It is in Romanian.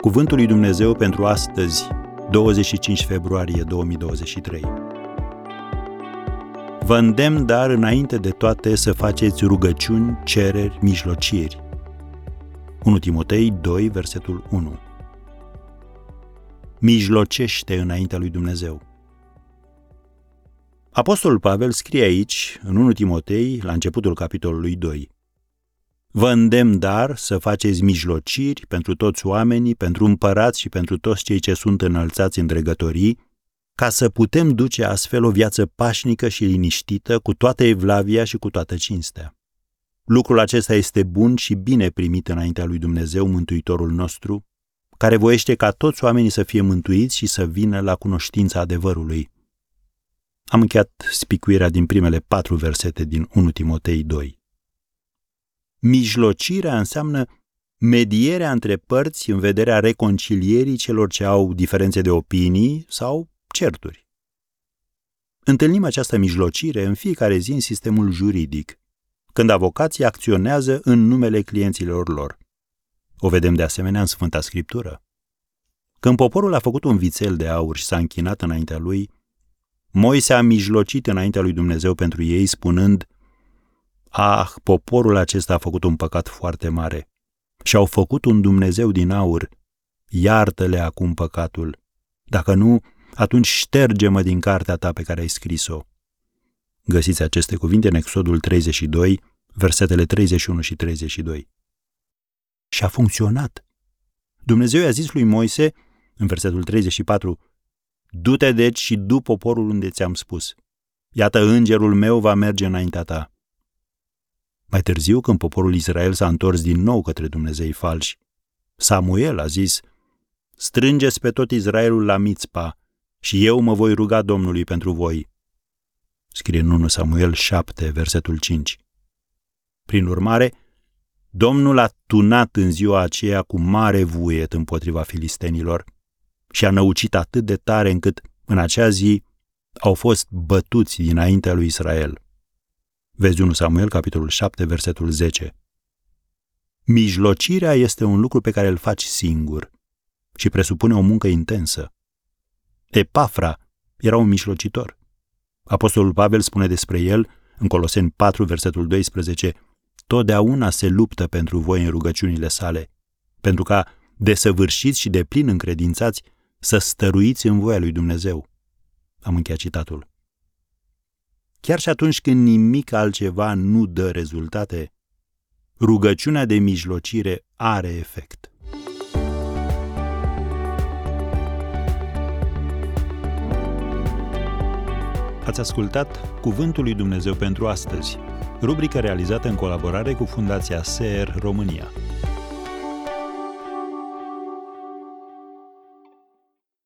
Cuvântul lui Dumnezeu pentru astăzi, 25 februarie 2023. Vă îndemn, dar înainte de toate să faceți rugăciuni, cereri, mijlocieri. 1 Timotei 2, versetul 1. Mijlocește înaintea lui Dumnezeu. Apostolul Pavel scrie aici, în 1 Timotei, la începutul capitolului 2. Vă îndemn, dar, să faceți mijlociri pentru toți oamenii, pentru împărați și pentru toți cei ce sunt înălțați în dregătorii, ca să putem duce astfel o viață pașnică și liniștită, cu toată evlavia și cu toată cinstea. Lucrul acesta este bun și bine primit înaintea lui Dumnezeu, Mântuitorul nostru, care voiește ca toți oamenii să fie mântuiți și să vină la cunoștința adevărului. Am încheiat spicuirea din primele patru versete din 1 Timotei 2. Mijlocirea înseamnă medierea între părți în vederea reconcilierii celor ce au diferențe de opinii sau certuri. Întâlnim această mijlocire în fiecare zi în sistemul juridic, când avocații acționează în numele clienților lor. O vedem de asemenea în Sfânta Scriptură. Când poporul a făcut un vițel de aur și s-a închinat înaintea lui, Moise a mijlocit înaintea lui Dumnezeu pentru ei, spunând – Ah, poporul acesta a făcut un păcat foarte mare și au făcut un Dumnezeu din aur. Iartă-le acum păcatul. Dacă nu, atunci șterge-mă din cartea ta pe care ai scris-o. Găsiți aceste cuvinte în Exodul 32, versetele 31 și 32. Și a funcționat. Dumnezeu i-a zis lui Moise, în versetul 34, Du-te deci și du poporul unde ți-am spus. Iată, îngerul meu va merge înaintea ta. Mai târziu, când poporul Israel s-a întors din nou către Dumnezei falși, Samuel a zis, Strângeți pe tot Israelul la Mitzpa și eu mă voi ruga Domnului pentru voi. Scrie în 1 Samuel 7, versetul 5. Prin urmare, Domnul a tunat în ziua aceea cu mare vuiet împotriva filistenilor și a năucit atât de tare încât în acea zi au fost bătuți dinaintea lui Israel. Vezi 1 Samuel, capitolul 7, versetul 10. Mijlocirea este un lucru pe care îl faci singur și presupune o muncă intensă. Epafra era un mijlocitor. Apostolul Pavel spune despre el, în Coloseni 4, versetul 12, totdeauna se luptă pentru voi în rugăciunile sale, pentru ca, desăvârșiți și de plin încredințați, să stăruiți în voia lui Dumnezeu. Am încheiat citatul. Chiar și atunci când nimic altceva nu dă rezultate, rugăciunea de mijlocire are efect. Ați ascultat Cuvântul lui Dumnezeu pentru astăzi, rubrica realizată în colaborare cu Fundația SER România.